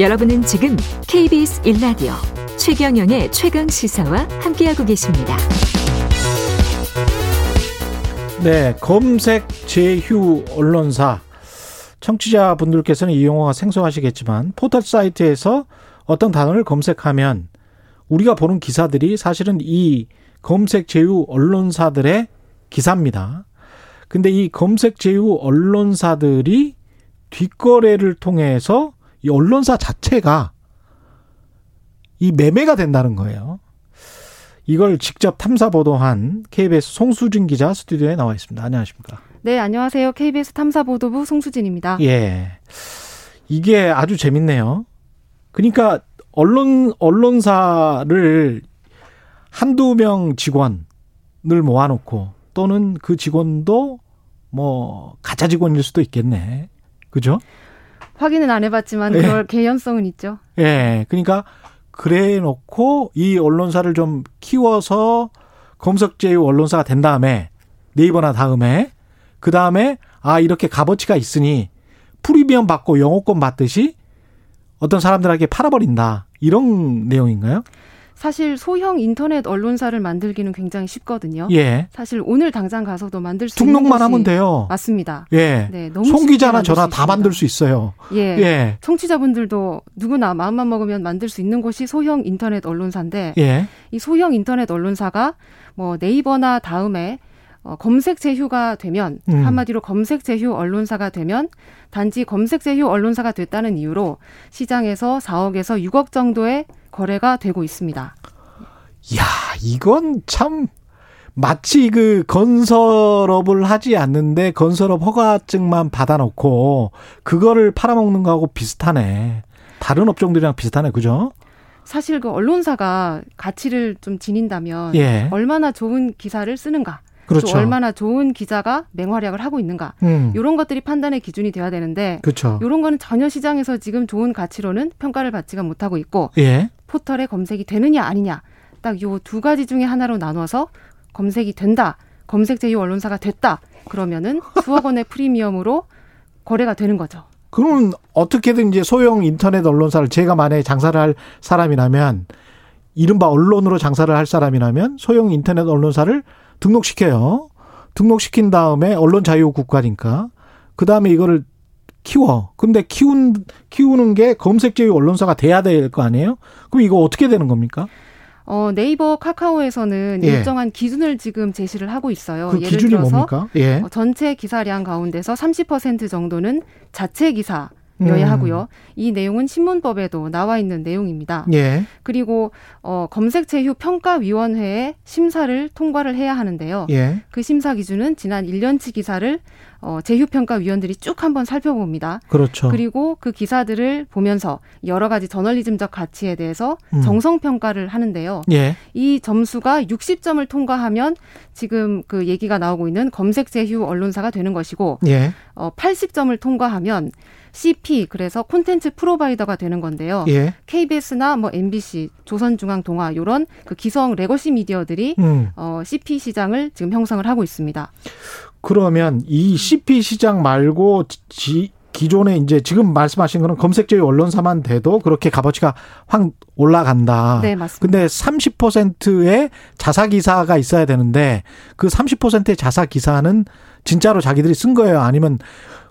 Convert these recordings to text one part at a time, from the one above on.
여러분은 지금 KBS 1라디오 최경영의 최강 시사와 함께하고 계십니다. 네, 검색 제휴 언론사 청취자분들께서는 이 용어가 생소하시겠지만 포털 사이트에서 어떤 단어를 검색하면 우리가 보는 기사들이 사실은 이 검색 제휴 언론사들의 기사입니다. 근데 이 검색 제휴 언론사들이 뒷거래를 통해서 이 언론사 자체가 이 매매가 된다는 거예요. 이걸 직접 탐사 보도한 KBS 송수진 기자 스튜디오에 나와 있습니다. 안녕하십니까? 네, 안녕하세요. KBS 탐사 보도부 송수진입니다. 예. 이게 아주 재밌네요. 그러니까 언론 언론사를 한두 명 직원을 모아놓고 또는 그 직원도 뭐 가짜 직원일 수도 있겠네. 그죠? 확인은 안 해봤지만 예. 그럴 개연성은 있죠. 예. 그러니까 그래 놓고 이 언론사를 좀 키워서 검색제휴 언론사가 된 다음에 네이버나 다음에 그 다음에 아 이렇게 값어치가 있으니 프리미엄 받고 영어권 받듯이 어떤 사람들에게 팔아버린다 이런 내용인가요? 사실 소형 인터넷 언론사를 만들기는 굉장히 쉽거든요. 예. 사실 오늘 당장 가서도 만들 수 있는 등록만 곳이 하면 돼요. 맞습니다. 예. 네, 너무 송 기자나 저나 수 다. 만들 수 있어요. 예. 예. 청취자분들도 누구나 마음만 먹으면 만들 수 있는 곳이 소형 인터넷 언론사인데 예. 이 소형 인터넷 언론사가 뭐 네이버나 다음에 어, 검색 제휴가 되면 음. 한마디로 검색 제휴 언론사가 되면 단지 검색 제휴 언론사가 됐다는 이유로 시장에서 4억에서 6억 정도의 거래가 되고 있습니다. 야, 이건 참 마치 그 건설업을 하지 않는데 건설업 허가증만 받아놓고 그거를 팔아먹는 거하고 비슷하네. 다른 업종들이랑 비슷하네, 그죠? 사실 그 언론사가 가치를 좀 지닌다면 예. 얼마나 좋은 기사를 쓰는가, 그렇죠. 또 얼마나 좋은 기자가 맹활약을 하고 있는가 음, 이런 것들이 판단의 기준이 돼야 되는데 그렇죠. 이런 거는 전혀 시장에서 지금 좋은 가치로는 평가를 받지가 못하고 있고 예. 포털에 검색이 되느냐 아니냐 딱 요 두 가지 중에 하나로 나눠서 검색이 된다 검색 제휴 언론사가 됐다 그러면은 수억 원의 프리미엄으로 거래가 되는 거죠. 그러면 어떻게든 이제 소형 인터넷 언론사를 제가 만약에 장사를 할 사람이라면 이른바 언론으로 장사를 할 사람이라면 소형 인터넷 언론사를 등록시켜요. 등록시킨 다음에 언론 자유 국가니까 그 다음에 이거를 키워. 근데 키운 키우는 게 검색 제휴 언론사가 돼야 될 거 아니에요? 그럼 이거 어떻게 되는 겁니까? 어 네이버 카카오에서는 예. 일정한 기준을 지금 제시를 하고 있어요. 그 예를 기준이 들어서 뭡니까? 예. 어, 전체 기사량 가운데서 30% 정도는 자체 기사 여야 음. 하고요. 이 내용은 신문법에도 나와 있는 내용입니다. 예. 그리고 어, 검색 제휴 평가위원회의 심사를 통과를 해야 하는데요. 예. 그 심사 기준은 지난 1년치 기사를 어, 제휴평가위원들이 쭉 한번 살펴봅니다. 그렇죠. 그리고 그 기사들을 보면서 여러 가지 저널리즘적 가치에 대해서 음. 정성 평가를 하는데요. 예. 이 점수가 60점을 통과하면 지금 그 얘기가 나오고 있는 검색 제휴 언론사가 되는 것이고 예. 어 80점을 통과하면 CP 그래서 contents provider가 되는 건데요. 예. KBS나 뭐 MBC, 조선중앙동화 요런 그 기성 legacy 미디어들이 음. 어 CP 시장을 지금 형성을 하고 있습니다. 그러면 이 CP 시장 말고 지, 기존에 이제 지금 말씀하신 거는 검색제휴 언론사만 돼도 그렇게 값어치가 확 올라간다. 네, 맞습니다. 근데 30%의 자사 기사가 있어야 되는데 그 30%의 자사 기사는 진짜로 자기들이 쓴 거예요? 아니면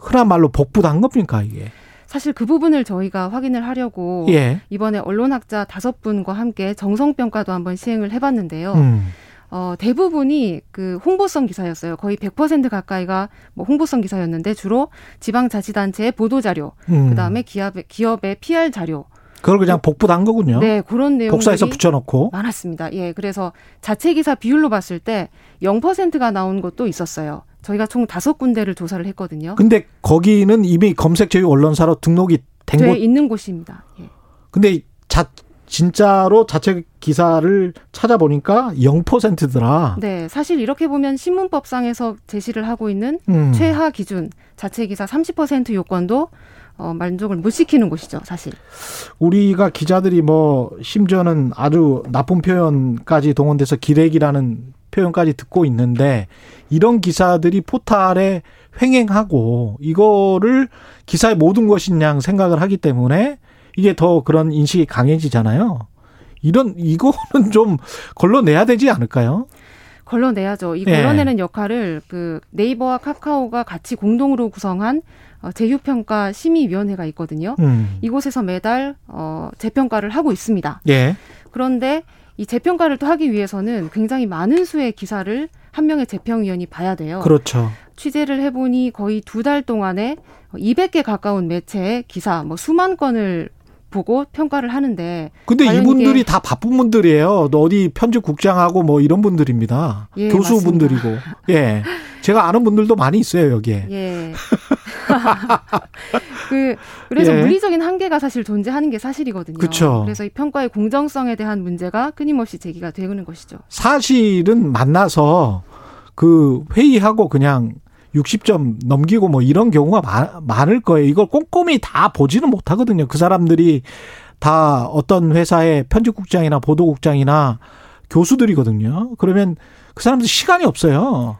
흔한 말로 복부한 겁니까, 이게? 사실 그 부분을 저희가 확인을 하려고 예. 이번에 언론학자 다섯 분과 함께 정성평가도 한번 시행을 해봤는데요. 음. 어, 대부분이 그 홍보성 기사였어요. 거의 100% 가까이가 뭐 홍보성 기사였는데 주로 지방자치단체의 보도자료, 음. 그 다음에 기업의, 기업의 PR 자료. 그걸 그냥 복부한 거군요. 네, 그런 내용들이 복사해서 붙여놓고. 많았습니다. 예, 그래서 자체 기사 비율로 봤을 때 0%가 나온 것도 있었어요. 저희가 총 다섯 군데를 조사를 했거든요. 근데 거기는 이미 검색 제휴 언론사로 등록이 된돼 곳. 있는 곳입니다. 예. 근데 자 진짜로 자체 기사를 찾아보니까 0%더라. 네, 사실 이렇게 보면 신문법상에서 제시를 하고 있는 음. 최하 기준 자체 기사 30% 요건도 어, 만족을 못 시키는 곳이죠, 사실. 우리가 기자들이 뭐 심지어는 아주 나쁜 표현까지 동원돼서 기레기라는 표현까지 듣고 있는데 이런 기사들이 포탈에 횡행하고 이거를 기사의 모든 것인 양 생각을 하기 때문에 이게 더 그런 인식이 강해지잖아요. 이런 이거는 좀 걸러내야 되지 않을까요? 걸러내야죠. 이 예. 걸러내는 역할을 그 네이버와 카카오가 같이 공동으로 구성한 어, 재유평가 심의위원회가 있거든요. 음. 이곳에서 매달 어, 재평가를 하고 있습니다. 예. 그런데 이 재평가를 또 하기 위해서는 굉장히 많은 수의 기사를 한 명의 재평위원이 봐야 돼요. 그렇죠. 취재를 해보니 거의 두 달 동안에 200개 가까운 매체의 기사, 뭐 수만 건을 보고 평가를 하는데 근데 이분들이 다 바쁜 분들이에요. 또 어디 편집국장하고 뭐 이런 분들입니다. 예, 교수분들이고. 예. 제가 아는 분들도 많이 있어요, 여기에. 예. 그 그래서 예. 물리적인 한계가 사실 존재하는 게 사실이거든요. 그쵸. 그래서 이 평가의 공정성에 대한 문제가 끊임없이 제기가 되는 것이죠. 사실은 만나서 그 회의하고 그냥 60점 넘기고 뭐 이런 경우가 많, 많을 거예요. 이걸 꼼꼼히 다 보지는 못하거든요. 그 사람들이 다 어떤 회사의 편집국장이나 보도국장이나 교수들이거든요. 그러면 그 사람들 시간이 없어요.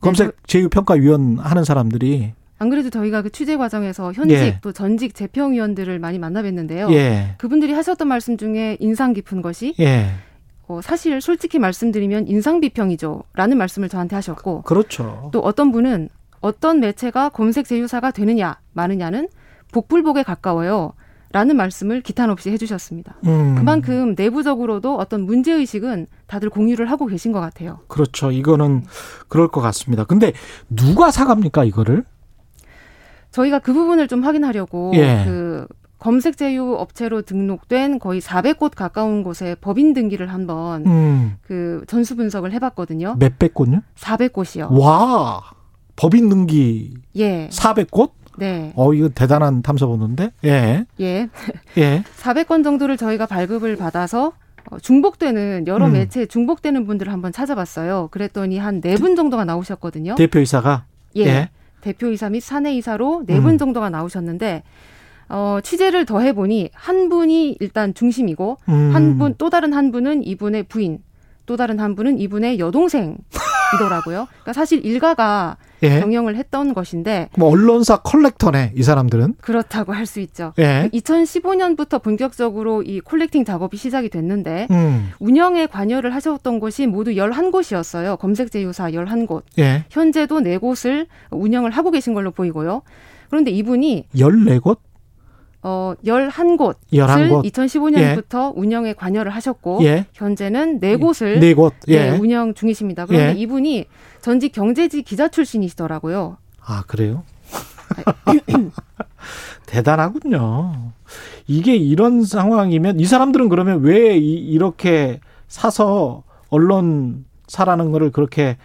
검색 네, 제휴평가위원 하는 사람들이. 안 그래도 저희가 그 취재 과정에서 현직 예. 또 전직 재평위원들을 많이 만나뵀는데요. 예. 그분들이 하셨던 말씀 중에 인상 깊은 것이 예. 어, 사실 솔직히 말씀드리면 인상 비평이죠라는 말씀을 저한테 하셨고 그렇죠. 또 어떤 분은 어떤 매체가 검색 제휴사가 되느냐 마느냐는 복불복에 가까워요. 라는 말씀을 기탄 없이 해주셨습니다. 음. 그만큼 내부적으로도 어떤 문제 의식은 다들 공유를 하고 계신 것 같아요. 그렇죠. 이거는 그럴 것 같습니다. 근데 누가 사갑니까, 이거를? 저희가 그 부분을 좀 확인하려고 예. 그 검색 제휴 업체로 등록된 거의 400곳 가까운 곳에 법인 등기를 한번 음. 그 전수 분석을 해봤거든요. 몇백 곳요? 400곳이요. 와. 법인 등기 예, 400곳? 네, 어, 이거 대단한 탐사보는데? 예. 예. 예. 400건 정도를 저희가 발급을 받아서 어, 중복되는 여러 음. 매체에 중복되는 분들을 한번 찾아봤어요. 그랬더니 한 네 분 정도가 나오셨거든요. 대표이사가? 예. 대표이사 및 사내이사로 네분 음. 정도가 나오셨는데 어, 취재를 더 해보니 한 분이 일단 중심이고 음. 한분 또 다른 한 분은 이분의 부인 또 다른 한 분은 이분의 여동생이더라고요. 그러니까 사실 일가가 예. 경영을 했던 것인데 뭐 언론사 컬렉터네, 이 사람들은. 그렇다고 할 수 있죠. 예. 2015년부터 본격적으로 이 콜렉팅 작업이 시작이 됐는데 음. 운영에 관여를 하셨던 곳이 모두 11곳이었어요. 검색 제휴사 11곳. 예. 현재도 4곳을 운영을 하고 계신 걸로 보이고요. 그런데 이분이 14곳? 어 11곳을 11곳. 2015년부터 운영에 관여를 하셨고 예. 현재는 4곳을 네 곳. 예. 네, 운영 중이십니다. 그런데 예. 이분이 전직 경제지 기자 출신이시더라고요. 아, 그래요? 대단하군요. 이게 이런 상황이면 이 사람들은 그러면 왜 이- 이렇게 사서 언론사라는 거를 그렇게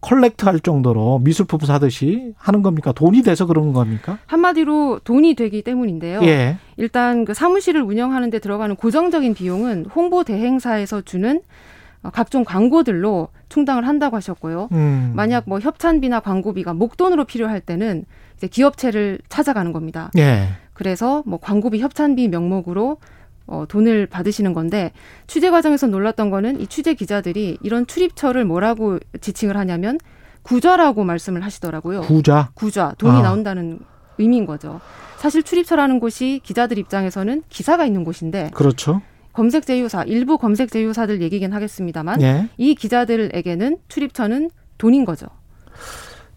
collect 할 정도로 미술품 사듯이 하는 겁니까? 돈이 돼서 그런 겁니까? 한마디로 돈이 되기 때문인데요. 예. 일단 그 사무실을 운영하는 데 들어가는 고정적인 비용은 홍보 대행사에서 주는 어, 각종 광고들로 충당을 한다고 하셨고요. 음. 만약 뭐 협찬비나 광고비가 목돈으로 필요할 때는 이제 기업체를 찾아가는 겁니다. 예. 그래서 뭐 광고비 협찬비 명목으로 어, 돈을 받으시는 건데 취재 과정에서 놀랐던 거는 이 취재 기자들이 이런 출입처를 뭐라고 지칭을 하냐면 구좌라고 말씀을 하시더라고요. 부자. 구좌 돈이 아. 나온다는 의미인 거죠. 사실 출입처라는 곳이 기자들 입장에서는 기사가 있는 곳인데 그렇죠. 검색 제휴사 일부 검색 제휴사들 얘기긴 하겠습니다만 예. 이 기자들에게는 출입처는 돈인 거죠.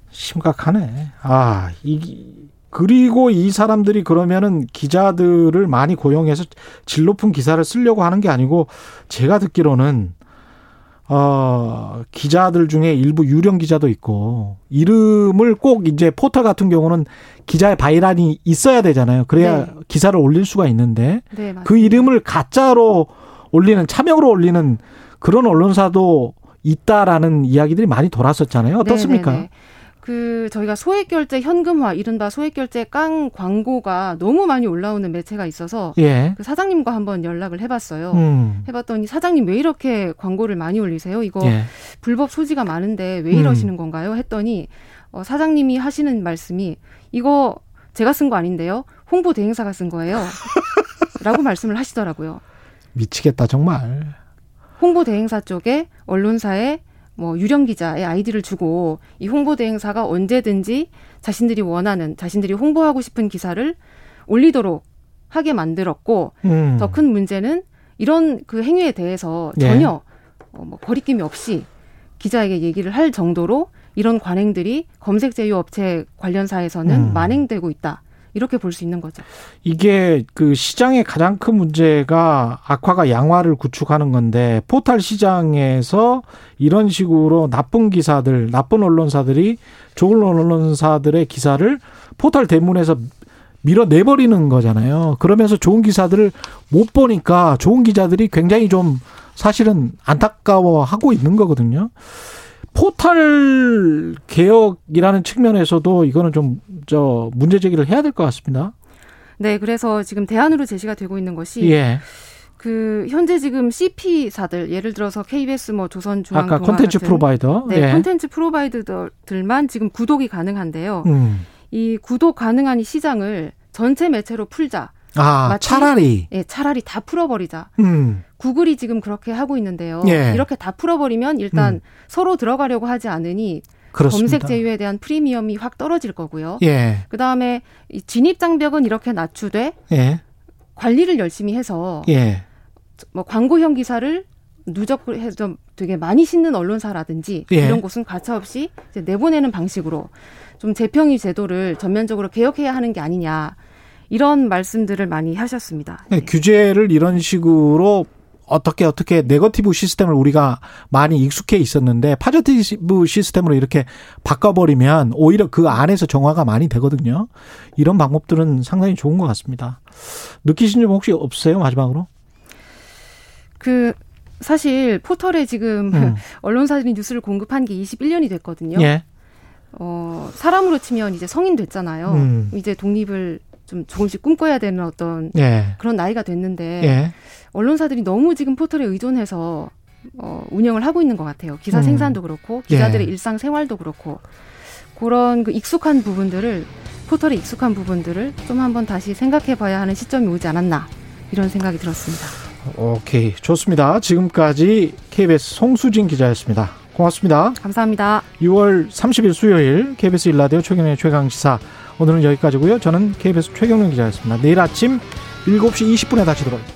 심각하네. 아, 이 그리고 이 사람들이 그러면은 기자들을 많이 고용해서 질 높은 기사를 쓰려고 하는 게 아니고 제가 듣기로는 어, 기자들 중에 일부 유령 기자도 있고 이름을 꼭 이제 포털 같은 경우는 기자의 바이란이 있어야 되잖아요. 그래야 네. 기사를 올릴 수가 있는데 네. 그 이름을 가짜로 올리는 차명으로 올리는 그런 언론사도 있다라는 이야기들이 많이 돌았었잖아요. 어떻습니까? 네, 네, 네. 그 저희가 소액 결제 현금화 이른바 소액 결제 깡 광고가 너무 많이 올라오는 매체가 있어서 예. 그 사장님과 한번 연락을 해봤어요. 음. 해봤더니 사장님 왜 이렇게 광고를 많이 올리세요? 이거 예. 불법 소지가 많은데 왜 음. 이러시는 건가요? 했더니 어, 사장님이 하시는 말씀이 이거 제가 쓴 거 아닌데요. 홍보 대행사가 쓴 거예요. 라고 말씀을 하시더라고요. 미치겠다 정말. 홍보 대행사 쪽에 언론사에 뭐 유령 기자의 아이디를 주고 이 홍보 대행사가 언제든지 자신들이 원하는 자신들이 홍보하고 싶은 기사를 올리도록 하게 만들었고 음. 더큰 문제는 이런 그 행위에 대해서 예. 전혀 어, 뭐 거리낌이 없이 기자에게 얘기를 할 정도로 이런 관행들이 검색 제휴 업체 관련사에서는 음. 만행되고 있다. 이렇게 볼 수 있는 거죠. 이게 그 시장의 가장 큰 문제가 악화가 양화를 구축하는 건데 포털 시장에서 이런 식으로 나쁜 기사들, 나쁜 언론사들이 좋은 언론사들의 기사를 포털 대문에서 밀어내버리는 거잖아요. 그러면서 좋은 기사들을 못 보니까 좋은 기자들이 굉장히 좀 사실은 안타까워하고 있는 거거든요. 포털 개혁이라는 측면에서도 이거는 좀 저 문제 제기를 해야 될 것 같습니다. 네, 그래서 지금 대안으로 제시가 되고 있는 것이 예. 그 현재 지금 CP사들 예를 들어서 KBS 뭐 조선중앙 아까 콘텐츠 프로바이더. 네, 예. 콘텐츠 프로바이더들만 지금 구독이 가능한데요. 음. 이 구독 가능한 이 시장을 전체 매체로 풀자. 아, 마치- 차라리. 예, 차라리 다 풀어버리자. 음. 구글이 지금 그렇게 하고 있는데요. 예. 이렇게 다 풀어버리면 일단 음. 서로 들어가려고 하지 않으니 그렇습니다. 검색 제휴에 대한 프리미엄이 확 떨어질 거고요. 예. 그 다음에 진입 장벽은 이렇게 낮추되 예. 관리를 열심히 해서 예. 뭐 광고형 기사를 누적을 해서 되게 많이 싣는 언론사라든지 예. 이런 곳은 가차없이 내보내는 방식으로 좀 제평위 제도를 전면적으로 개혁해야 하는 게 아니냐 이런 말씀들을 많이 하셨습니다. 네, 규제를 이런 식으로 어떻게 어떻게 네거티브 시스템을 우리가 많이 익숙해 있었는데 positive 시스템으로 이렇게 바꿔버리면 오히려 그 안에서 정화가 많이 되거든요. 이런 방법들은 상당히 좋은 것 같습니다. 느끼신 점 혹시 없어요? 마지막으로? 그 사실 포털에 지금 음. 언론사들이 뉴스를 공급한 게 21년이 됐거든요. 예. 어, 사람으로 치면 이제 성인 됐잖아요. 음. 이제 독립을 좀 조금씩 꿈꿔야 되는 어떤 예. 그런 나이가 됐는데 예. 언론사들이 너무 지금 포털에 의존해서 어, 운영을 하고 있는 것 같아요. 기사 음. 생산도 그렇고 기자들의 예. 일상 생활도 그렇고 그런 그 익숙한 부분들을 포털에 익숙한 부분들을 좀 한번 다시 생각해봐야 하는 시점이 오지 않았나 이런 생각이 들었습니다. 오케이. 좋습니다. 지금까지 KBS 송수진 기자였습니다. 고맙습니다. 감사합니다. 6월 30일 수요일 KBS 일라디오 최경의 최강 시사 오늘은 여기까지고요. 저는 KBS 최경련 기자였습니다. 내일 아침 7시 20분에 다시 돌아오겠습니다.